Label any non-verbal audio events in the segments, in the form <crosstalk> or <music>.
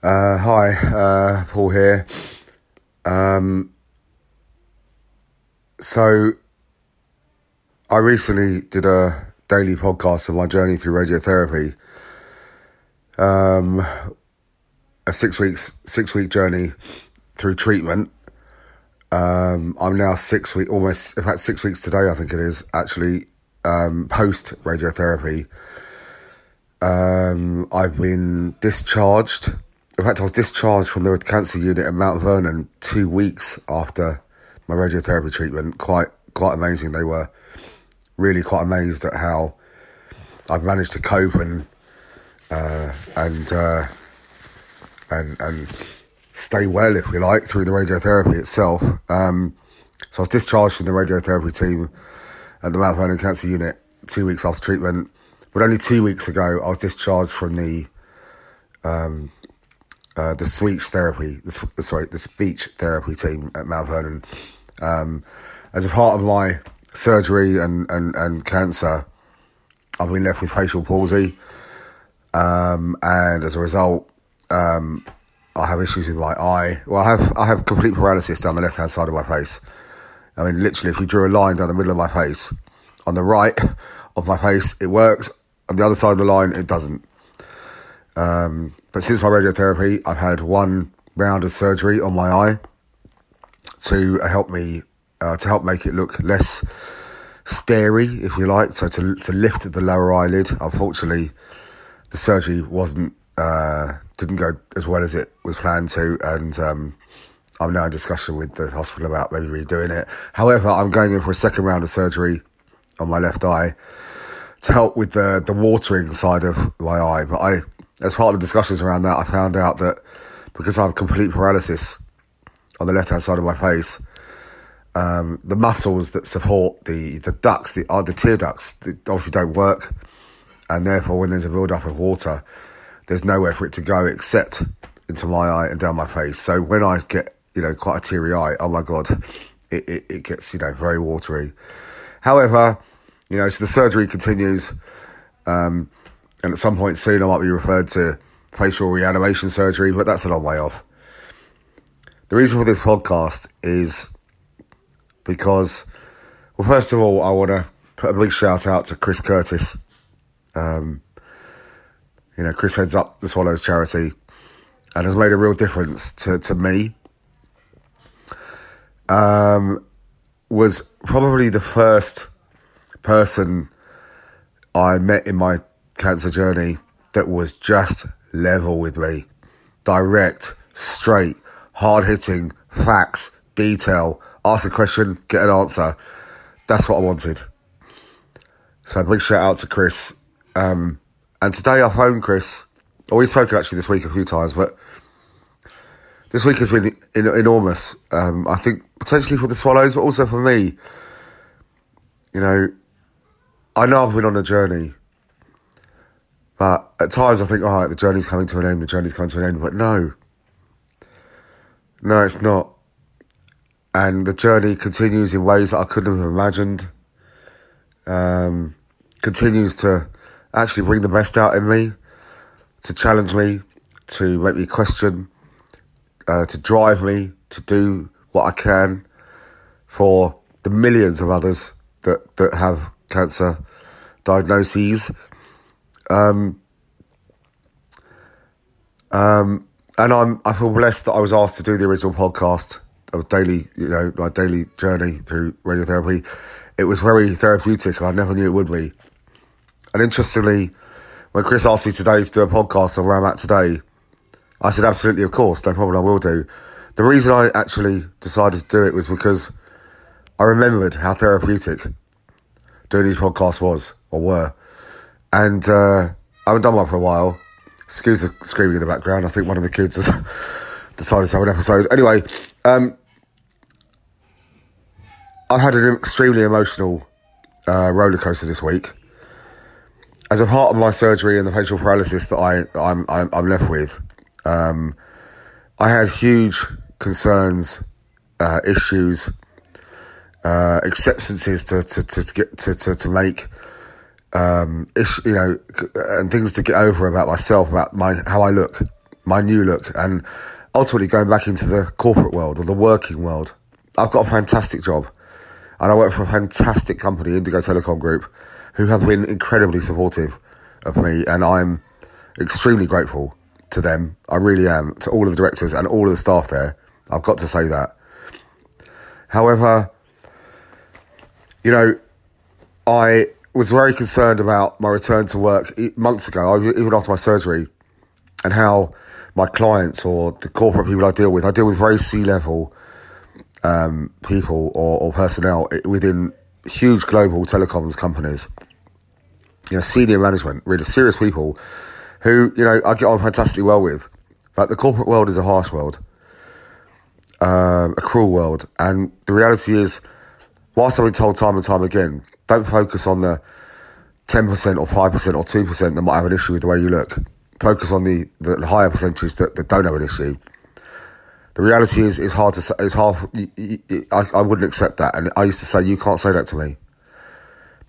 Uh, hi, uh, Paul here. Um, so, I recently did a daily podcast of my journey through radiotherapy. Um, a six weeks six week journey through treatment. Um, I'm now six week almost in fact six weeks today I think it is actually um, post radiotherapy. Um, I've been discharged. In fact, I was discharged from the cancer unit at Mount Vernon two weeks after my radiotherapy treatment. Quite, quite amazing. They were really quite amazed at how I've managed to cope and uh, and uh, and and stay well, if we like, through the radiotherapy itself. Um, so I was discharged from the radiotherapy team at the Mount Vernon Cancer Unit two weeks after treatment. But only two weeks ago, I was discharged from the um, uh, the speech therapy, the, sorry, the speech therapy team at Mount Vernon. Um, as a part of my surgery and, and, and cancer, I've been left with facial palsy. Um, and as a result, um, I have issues with my eye. Well, I have I have complete paralysis down the left hand side of my face. I mean, literally, if you drew a line down the middle of my face, on the right <laughs> of my face, it works. On the other side of the line, it doesn't. Um, but since my radiotherapy, I've had one round of surgery on my eye to help me uh, to help make it look less starey, if you like. So to to lift the lower eyelid. Unfortunately, the surgery wasn't uh, didn't go as well as it was planned to, and um, I'm now in discussion with the hospital about maybe redoing it. However, I'm going in for a second round of surgery on my left eye to help with the the watering side of my eye. But I, as part of the discussions around that, I found out that because I have complete paralysis on the left hand side of my face, um, the muscles that support the the ducts, the are the tear ducts, obviously don't work, and therefore when there's a build up of water, there's nowhere for it to go except into my eye and down my face. So when I get you know quite a teary eye, oh my god, it, it, it gets you know very watery. However, you know, so the surgery continues, um, and at some point soon I might be referred to facial reanimation surgery, but that's a long way off. The reason for this podcast is because, well, first of all, I want to put a big shout out to Chris Curtis. Um, you know, Chris heads up the Swallows charity and has made a real difference to, to me. Um, was probably the first person I met in my cancer journey that was just level with me. Direct, straight, hard hitting, facts, detail, ask a question, get an answer. That's what I wanted. So big shout out to Chris. Um, and today I phoned Chris. Oh, we've spoken actually this week a few times, but this week has been enormous. Um, I think potentially for the Swallows, but also for me. You know, I know I've been on a journey, but at times I think, all right, the journey's coming to an end, the journey's coming to an end, but no. No, it's not. And the journey continues in ways that I couldn't have imagined. Um, continues to actually bring the best out in me, to challenge me, to make me question, uh, to drive me to do what I can for the millions of others that, that have cancer diagnoses. Um, um, and I'm I feel blessed that I was asked to do the original podcast of daily, you know, my daily journey through radiotherapy. It was very therapeutic, and I never knew it would be. And interestingly, when Chris asked me today to do a podcast on where I'm at today, I said absolutely, of course, no problem, I will do. The reason I actually decided to do it was because I remembered how therapeutic doing these podcasts was or were. And uh, I haven't done one for a while. Excuse the screaming in the background. I think one of the kids has <laughs> decided to have an episode. Anyway, um, I've had an extremely emotional uh, roller coaster this week. As a part of my surgery and the facial paralysis that I I'm I'm, I'm left with, um, I had huge concerns, uh, issues, uh, acceptances to, to, to, to get to, to, to make, um, you know, and things to get over about myself, about my how I look, my new look, and ultimately going back into the corporate world or the working world. I've got a fantastic job, and I work for a fantastic company, Indigo Telecom Group, who have been incredibly supportive of me, and I'm extremely grateful to them. I really am to all of the directors and all of the staff there. I've got to say that. However, you know, I was very concerned about my return to work months ago, even after my surgery, and how my clients or the corporate people I deal with, I deal with very C level um, people or, or personnel within huge global telecoms companies. You know, senior management, really serious people who, you know, I get on fantastically well with. But the corporate world is a harsh world, um, a cruel world. And the reality is, whilst I've been told time and time again, don't focus on the 10% or 5% or 2% that might have an issue with the way you look. Focus on the, the higher percentage that, that don't have an issue. The reality is, it's hard to say, it's hard, I, I wouldn't accept that. And I used to say, you can't say that to me.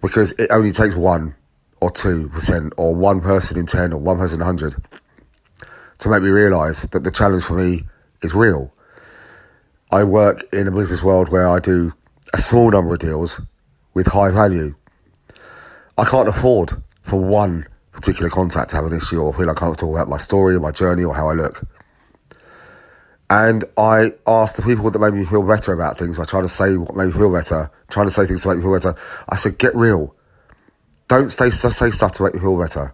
Because it only takes one or 2% or one person in 10 or one person in 100 to make me realise that the challenge for me is real. I work in a business world where I do a small number of deals with high value. I can't afford for one particular contact to have an issue or feel uncomfortable about my story or my journey or how I look. And I asked the people that made me feel better about things by trying to say what made me feel better, trying to say things to make me feel better. I said, get real. Don't stay, say stuff to make me feel better.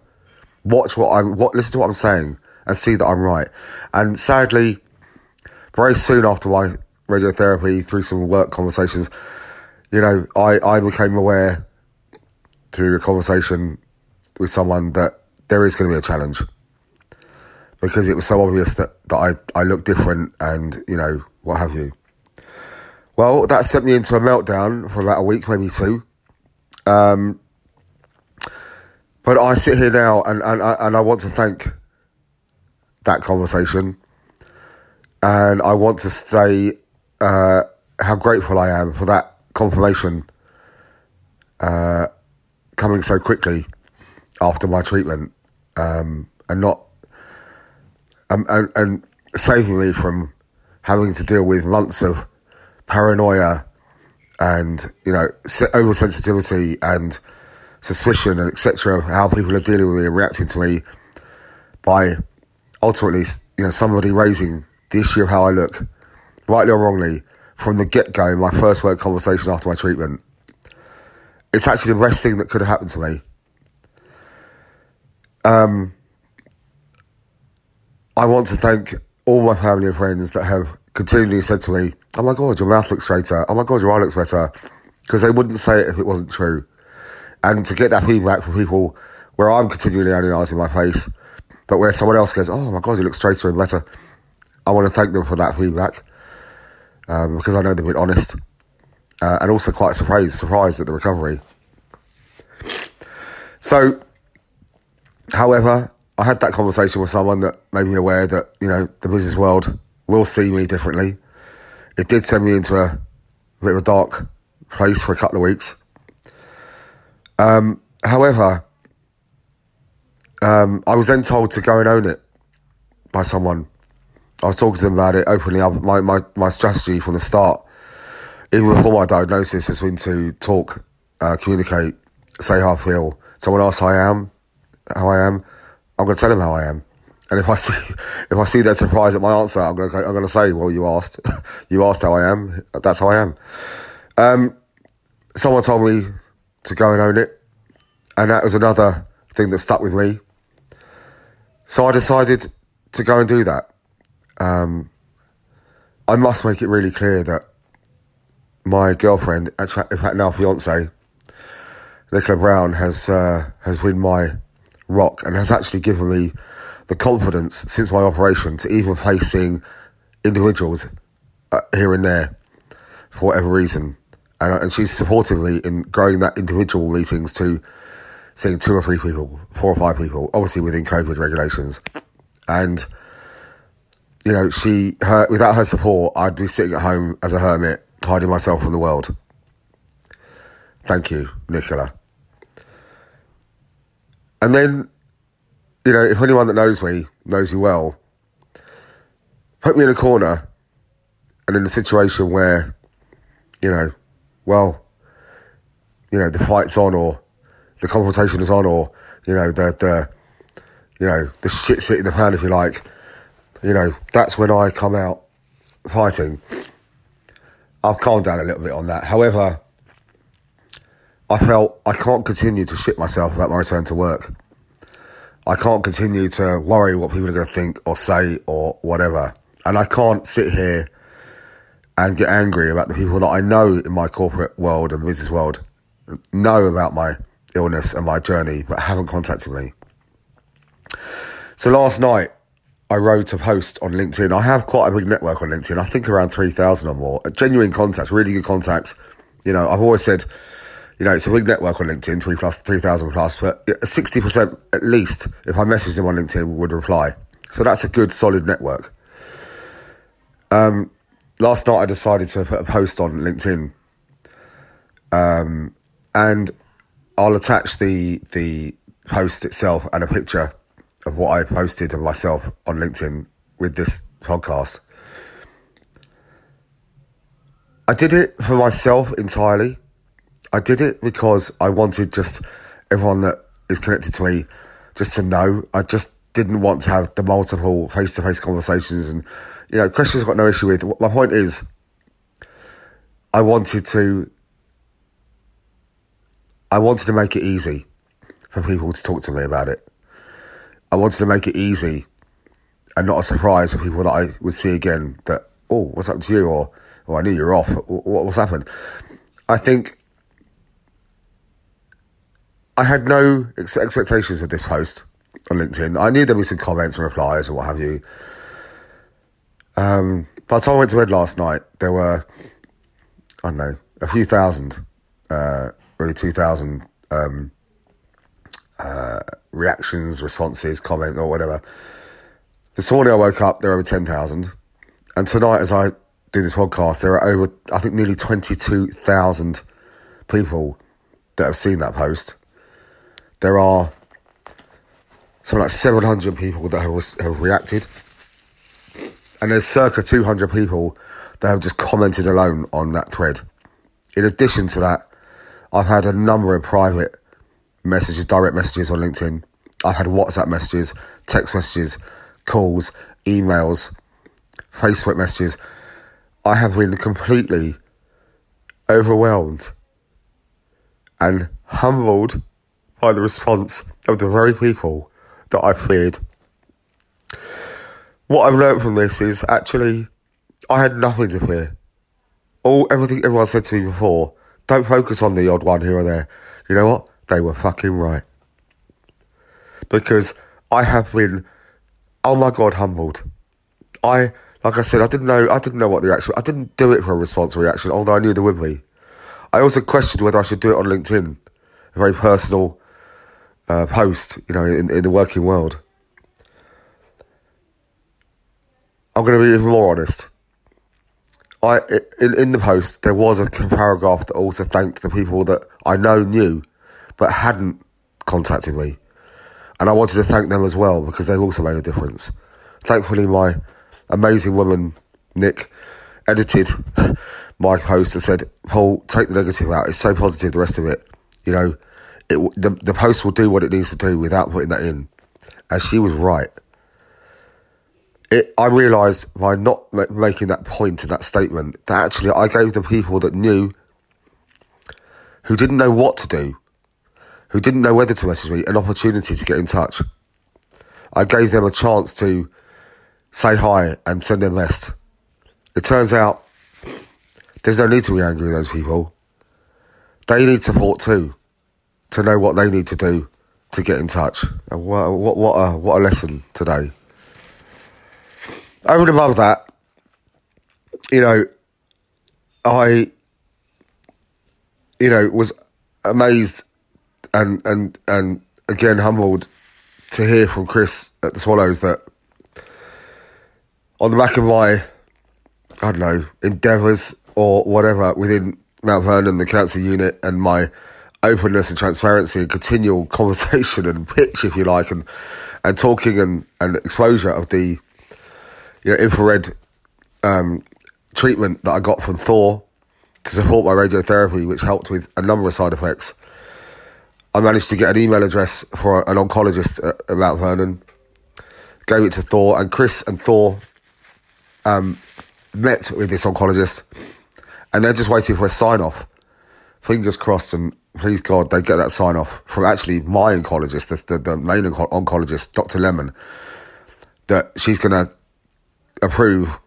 Watch what I'm, what, listen to what I'm saying and see that I'm right. And sadly, very soon after my radiotherapy, through some work conversations, you know, I, I became aware through a conversation with someone that there is going to be a challenge because it was so obvious that, that I, I look different and, you know, what have you. Well, that sent me into a meltdown for about a week, maybe two. Um, but I sit here now and, and, and I want to thank that conversation. And I want to say uh, how grateful I am for that confirmation uh, coming so quickly after my treatment um, and not um, and, and saving me from having to deal with months of paranoia and you know oversensitivity and suspicion and etc. of how people are dealing with me and reacting to me by ultimately, you know, somebody raising the issue of how I look, rightly or wrongly, from the get go, my first work conversation after my treatment. It's actually the best thing that could have happened to me. Um, I want to thank all my family and friends that have continually said to me, Oh my God, your mouth looks straighter. Oh my God, your eye looks better. Because they wouldn't say it if it wasn't true. And to get that feedback from people where I'm continually analysing my face, but where someone else goes, oh my God, you look straighter and better. I want to thank them for that feedback um, because I know they've been honest uh, and also quite surprised, surprised at the recovery. So, however, I had that conversation with someone that made me aware that, you know, the business world will see me differently. It did send me into a, bit of a dark place for a couple of weeks. Um, however, um, I was then told to go and own it by someone. I was talking to them about it openly. My, my, my strategy from the start, even before my diagnosis, has been to talk, uh, communicate, say how I feel. Someone asks how I am, how I am, I'm going to tell them how I am. And if I <laughs> see if I see their surprise at my answer, I'm going to I'm going to say, "Well, you asked, <laughs> you asked how I am. That's how I am." Um, someone told me to go and own it. And that was another thing that stuck with me. So I decided to go and do that. Um, I must make it really clear that my girlfriend, in fact now fiance, Nicola Brown, has uh, has been my rock and has actually given me the confidence since my operation to even facing individuals uh, here and there for whatever reason and, uh, and she's supported me in growing that individual meetings to seeing two or three people, four or five people, obviously within COVID regulations. And, you know, she, her, without her support, I'd be sitting at home as a hermit, hiding myself from the world. Thank you, Nicola. And then, you know, if anyone that knows me knows me well, put me in a corner and in a situation where, you know, well, you know, the fight's on or the confrontation is on or, you know, the, the, you know, the shit's hitting the fan, if you like, you know, that's when I come out fighting. I've calmed down a little bit on that. However, I felt I can't continue to shit myself about my return to work. I can't continue to worry what people are going to think or say or whatever. And I can't sit here and get angry about the people that I know in my corporate world and business world know about my illness and my journey but haven't contacted me. So last night, I wrote a post on LinkedIn. I have quite a big network on LinkedIn. I think around 3,000 or more. Genuine contacts, really good contacts. You know, I've always said, you know, it's a big network on LinkedIn, 3 plus, 3,000 plus, but 60% at least, if I messaged them on LinkedIn, would reply. So that's a good, solid network. Um, last night I decided to put a post on LinkedIn. Um, and I'll attach the, the post itself and a picture of what I posted of myself on LinkedIn with this podcast. I did it for myself entirely. I did it because I wanted just everyone that is connected to me just to know. I just didn't want to have the multiple face to face conversations and you know, Christian's got no issue with. My point is, I wanted to. I wanted to make it easy for people to talk to me about it. I wanted to make it easy and not a surprise for people that I would see again that, oh, what's happened to you? Or, oh, I knew you were off. What's happened? I think I had no ex- expectations with this post on LinkedIn. I knew there would be some comments and replies and what have you. Um, by the time I went to bed last night, there were, I don't know, a few thousand, uh, maybe 2,000 um, uh, reactions, responses, comments, or whatever. This morning I woke up, there were over 10,000. And tonight, as I do this podcast, there are over, I think, nearly 22,000 people that have seen that post. There are something like 700 people that have, have reacted. And there's circa 200 people that have just commented alone on that thread. In addition to that, I've had a number of private messages, direct messages on LinkedIn. I've had WhatsApp messages, text messages, calls, emails, Facebook messages. I have been completely overwhelmed and humbled by the response of the very people that I feared. What I've learned from this is actually I had nothing to fear. All everything everyone said to me before, don't focus on the odd one here or there. You know what? They were fucking right. Because I have been oh my god humbled. I like I said, I didn't know I didn't know what the reaction I didn't do it for a response reaction, although I knew there would be. I also questioned whether I should do it on LinkedIn. A very personal uh, post, you know, in, in the working world. I'm going to be even more honest. I in, in the post there was a paragraph that also thanked the people that I know knew, but hadn't contacted me, and I wanted to thank them as well because they've also made a difference. Thankfully, my amazing woman Nick edited <laughs> my post and said, "Paul, take the negative out. It's so positive. The rest of it, you know, it the the post will do what it needs to do without putting that in." And she was right it, I realised by not making that point in that statement that actually I gave the people that knew, who didn't know what to do, who didn't know whether to message me, an opportunity to get in touch. I gave them a chance to say hi and send their best. It turns out there's no need to be angry with those people. They need support too, to know what they need to do to get in touch. And what, what, what, a, what a lesson today. Over and above that, you know, I, you know, was amazed and and and again humbled to hear from Chris at the Swallows that on the back of my, I don't know, endeavours or whatever within Mount Vernon, the cancer unit, and my openness and transparency and continual <laughs> conversation and pitch, if you like, and and talking and, and exposure of the you know, infrared um, treatment that I got from Thor to support my radiotherapy, which helped with a number of side effects. I managed to get an email address for an oncologist at, Mount Vernon, gave it to Thor, and Chris and Thor um, met with this oncologist, and they're just waiting for a sign off. Fingers crossed, and please God, they get that sign off from actually my oncologist, the, the, the main oncologist, Dr. Lemon, that she's going to approve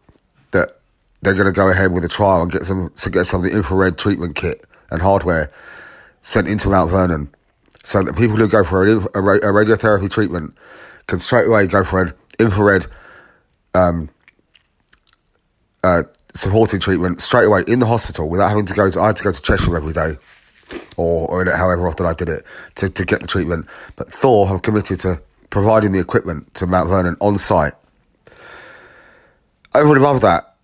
that they're going to go ahead with a trial and get some to get some of the infrared treatment kit and hardware sent into Mount Vernon, so that people who go for a, a, radiotherapy treatment can straight away go for an infrared um, uh, supporting treatment straight away in the hospital without having to go to. I had to go to Chesham every day, or, or however often I did it to, to get the treatment. But Thor have committed to providing the equipment to Mount Vernon on site. Over and above that,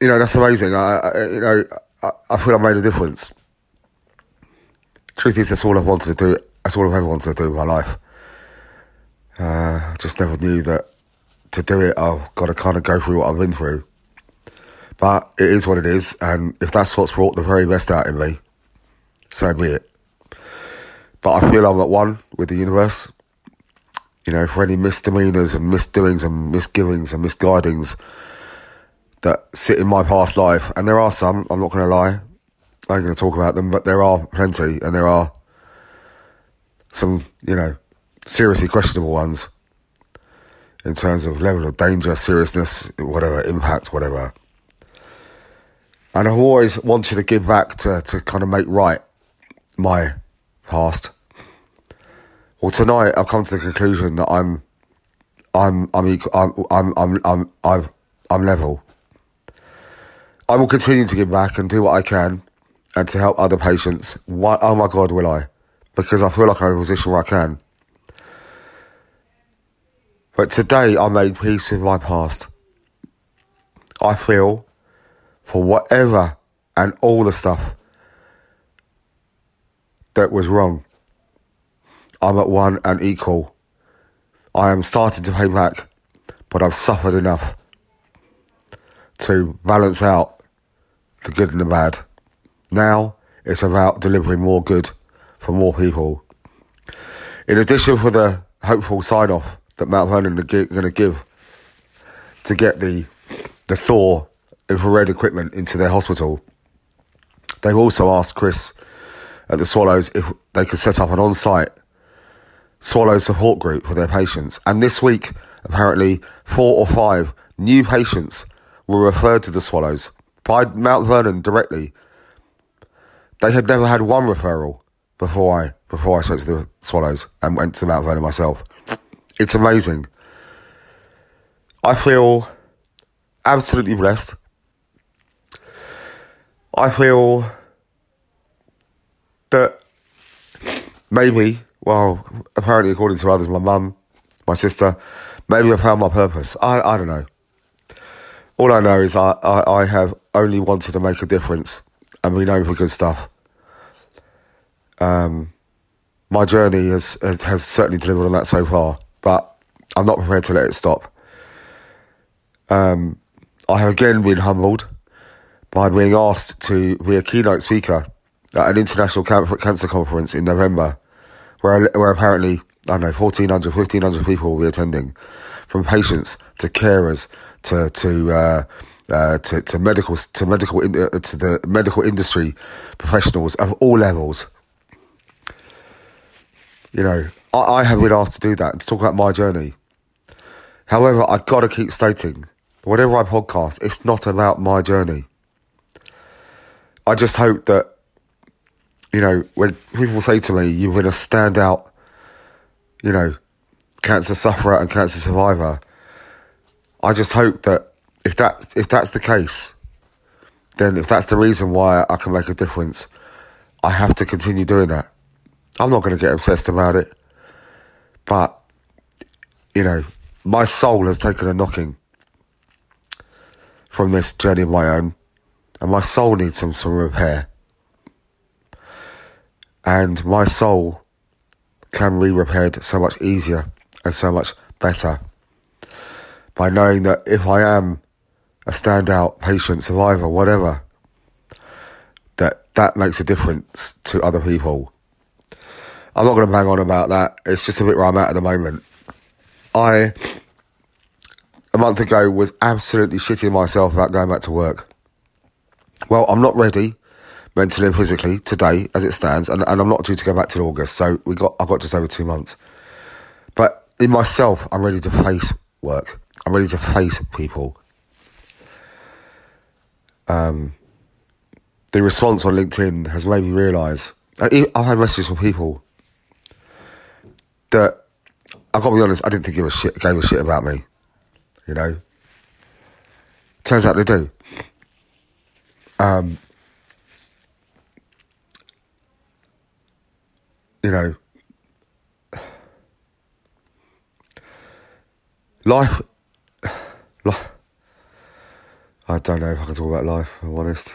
you know that's amazing. I, I you know I, I feel I made a difference. Truth is, that's all I've wanted to do. That's all I've ever wanted to do in my life. Uh, I just never knew that to do it, I've got to kind of go through what I've been through. But it is what it is, and if that's what's brought the very best out in me, so be it. But I feel I'm at one with the universe. You know, for any misdemeanors and misdoings and misgivings and misguidings that sit in my past life, and there are some, I'm not going to lie, I ain't going to talk about them, but there are plenty, and there are some, you know, seriously questionable ones in terms of level of danger, seriousness, whatever, impact, whatever. And I've always wanted to give back to, to kind of make right my past. Well, tonight I've come to the conclusion that I'm, I'm, I'm, equal, I'm, I'm, I'm, I'm, I'm, I'm level. I will continue to give back and do what I can and to help other patients. Why, oh my God, will I? Because I feel like I'm in a position where I can. But today I made peace with my past. I feel for whatever and all the stuff that was wrong. I'm at one and equal. I am starting to pay back, but I've suffered enough to balance out the good and the bad. Now it's about delivering more good for more people. In addition for the hopeful sign off that Mount Vernon are going to give to get the the Thor infrared equipment into their hospital. They've also asked Chris at the Swallows if they could set up an on-site Swallow support group for their patients. And this week, apparently, four or five new patients were referred to the Swallows by Mount Vernon directly. They had never had one referral before I before I spoke to the Swallows and went to Mount Vernon myself. It's amazing. I feel absolutely blessed. I feel that maybe, well, apparently, according to others, my mum, my sister, maybe I found my purpose. I, I don't know. All I know is I, I, I have only wanted to make a difference and be known for good stuff. Um, my journey has, has certainly delivered on that so far but I'm not prepared to let it stop. Um, I have again been humbled by being asked to be a keynote speaker at an international cancer conference in November, where where apparently I don't know 1,400, 1,500 people will be attending, from patients to carers to to uh, uh, to, to medical to medical uh, to the medical industry professionals of all levels. You know, I, I have been asked to do that to talk about my journey. However, I've got to keep stating, whatever I podcast, it's not about my journey. I just hope that, you know, when people say to me, you've been a standout, you know, cancer sufferer and cancer survivor, I just hope that if that if that's the case, then if that's the reason why I can make a difference, I have to continue doing that. I'm not going to get obsessed about it. But, you know, my soul has taken a knocking from this journey of my own, and my soul needs some, some repair. And my soul can be repaired so much easier and so much better by knowing that if I am a standout patient, survivor, whatever, that that makes a difference to other people. I'm not going to bang on about that. It's just a bit where I'm at at the moment. I, a month ago, was absolutely shitting myself about going back to work. Well, I'm not ready mentally and physically today as it stands, and, and I'm not due to go back till August. So we got I've got just over two months. But in myself, I'm ready to face work. I'm ready to face people. Um, the response on LinkedIn has made me realise. I've had messages from people that I've got to be honest. I didn't think give a shit gave a shit about me. You know. Turns out they do. Um, you know, life, life, I don't know if I can talk about life, if I'm honest.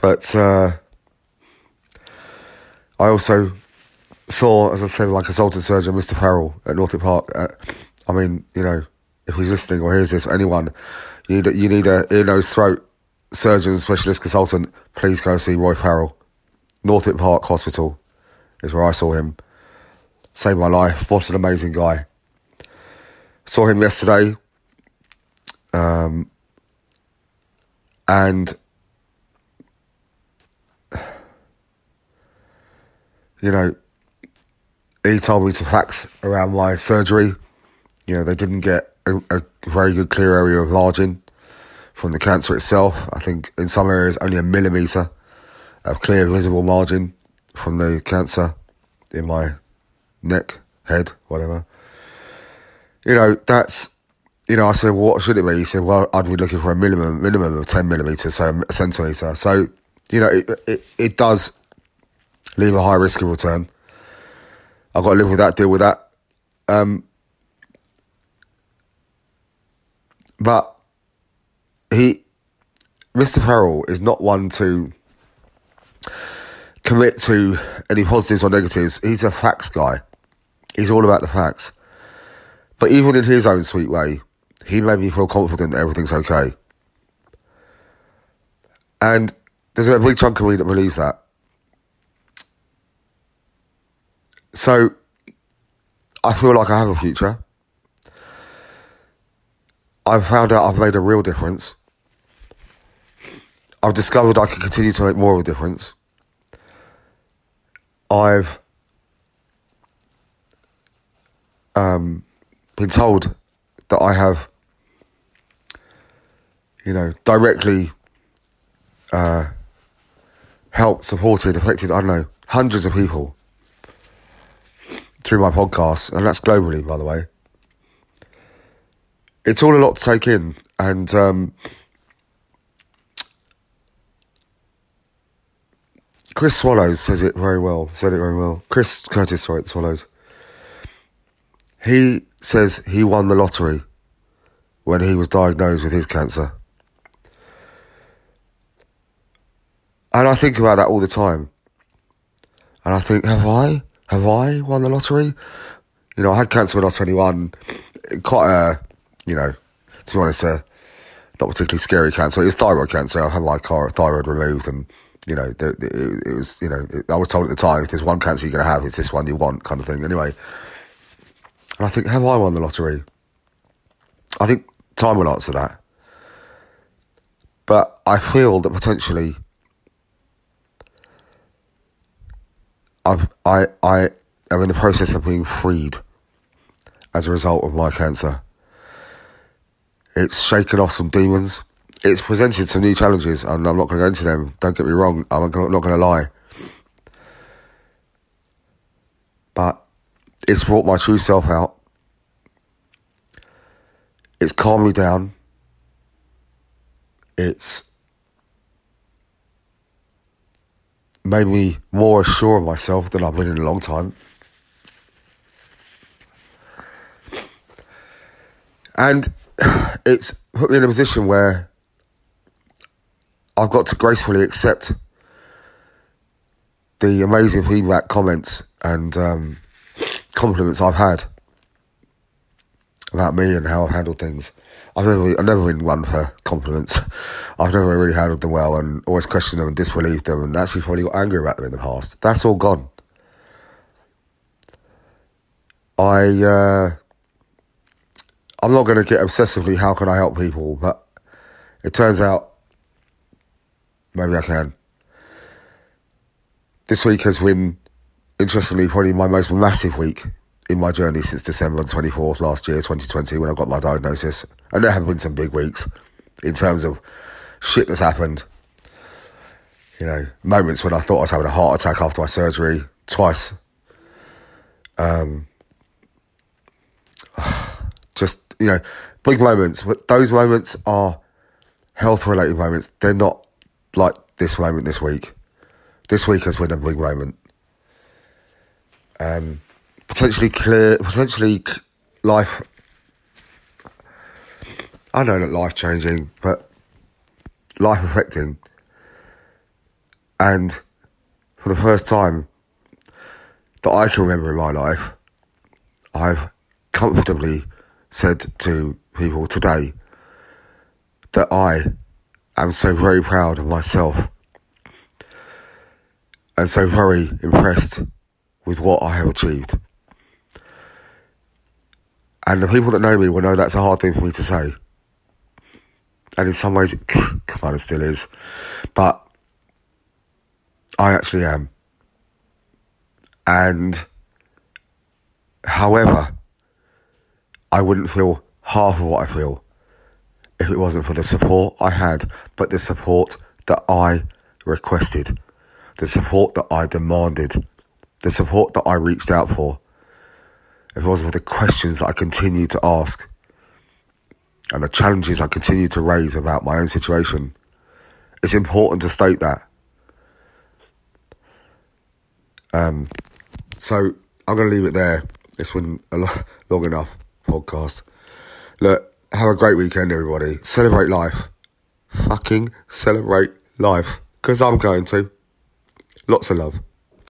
But uh, I also saw, as I said, my consultant surgeon, Mr. Farrell, at Northwick Park. Uh, I mean, you know, if he's listening or hears this, or anyone, you need a, you need a ear, nose, throat surgeon, specialist consultant, please go see Roy Farrell. Northwick Park Hospital is where I saw him. Saved my life. What an amazing guy. Saw him yesterday. Um, and, you know, he told me some facts around my surgery. You know, they didn't get a, a very good clear area of margin from the cancer itself. I think in some areas only a millimetre of clear visible margin from the cancer in my neck, head, whatever. You know, that's, you know, I said, well, what should it be? He said, well, I'd be looking for a minimum, minimum of 10 millimetres, so a centimetre. So, you know, it, it, it does leave a high risk of return. I've got to live with that, deal with that. Um, but he, Mr. Farrell is not one to commit to any positives or negatives. He's a facts guy. He's all about the facts. But even in his own sweet way, he made me feel confident that everything's okay. And there's a big chunk of me that believes that. So I feel like I have a future. I've found out I've made a real difference. I've discovered I can continue to make more of a difference. I've um, been told that I have, you know, directly uh, helped, supported, affected, I don't know, hundreds of people through my podcast, and that's globally, by the way. It's all a lot to take in, and um, Chris Swallows says it very well. Said it very well. Chris Curtis, sorry, Swallows. He says he won the lottery when he was diagnosed with his cancer. And I think about that all the time. And I think, have I? Have I won the lottery? You know, I had cancer when I was 21. Quite a, you know, to be honest, a not particularly scary cancer. It was thyroid cancer. I had my thyroid removed and you know, it, was, you know, I was told at the time, if there's one cancer you're going to have, it's this one you want, kind of thing. Anyway, and I think, have I won the lottery? I think time will answer that. But I feel that potentially I've, I, I am in the process of being freed as a result of my cancer. It's shaken off some demons it's presented some new challenges, and I'm not going to go into them. Don't get me wrong, I'm not going to lie. But it's brought my true self out. It's calmed me down. It's made me more sure of myself than I've been in a long time. And <sighs> it's put me in a position where I've got to gracefully accept the amazing feedback, comments, and um, compliments I've had about me and how I've handled things. I've never, I've never been one for compliments. I've never really handled them well and always questioned them and disbelieved them and actually probably got angry about them in the past. That's all gone. I, uh, I'm not going to get obsessively, how can I help people? But it turns out maybe I can. This week has been, interestingly, probably my most massive week in my journey since December 24th last year, 2020, when I got my diagnosis. And there have been some big weeks in terms of shit that's happened. You know, moments when I thought I was having a heart attack after my surgery, twice. Um, <sighs> just, you know, big moments. But those moments are health related moments. They're not like this moment this week. This week has been a big moment. Um, potentially clear, potentially life. I know that life changing, but life affecting. And for the first time that I can remember in my life, I've comfortably said to people today that I am so very proud of myself and so very impressed with what I have achieved. And the people that know me will know that's a hard thing for me to say. And in some ways, it <laughs> kind of still is. But I actually am. And however, I wouldn't feel half of what I feel if it wasn't for the support I had, but the support that I requested, the support that I demanded, the support that I reached out for it wasn't for the questions that I continue to ask and the challenges I continue to raise about my own situation, it's important to state that. Um, so I'm going to leave it there. It's been a lo- <laughs> long enough podcast. Look, have a great weekend, everybody. Celebrate life. Fucking celebrate life. Because I'm going to. Lots of love.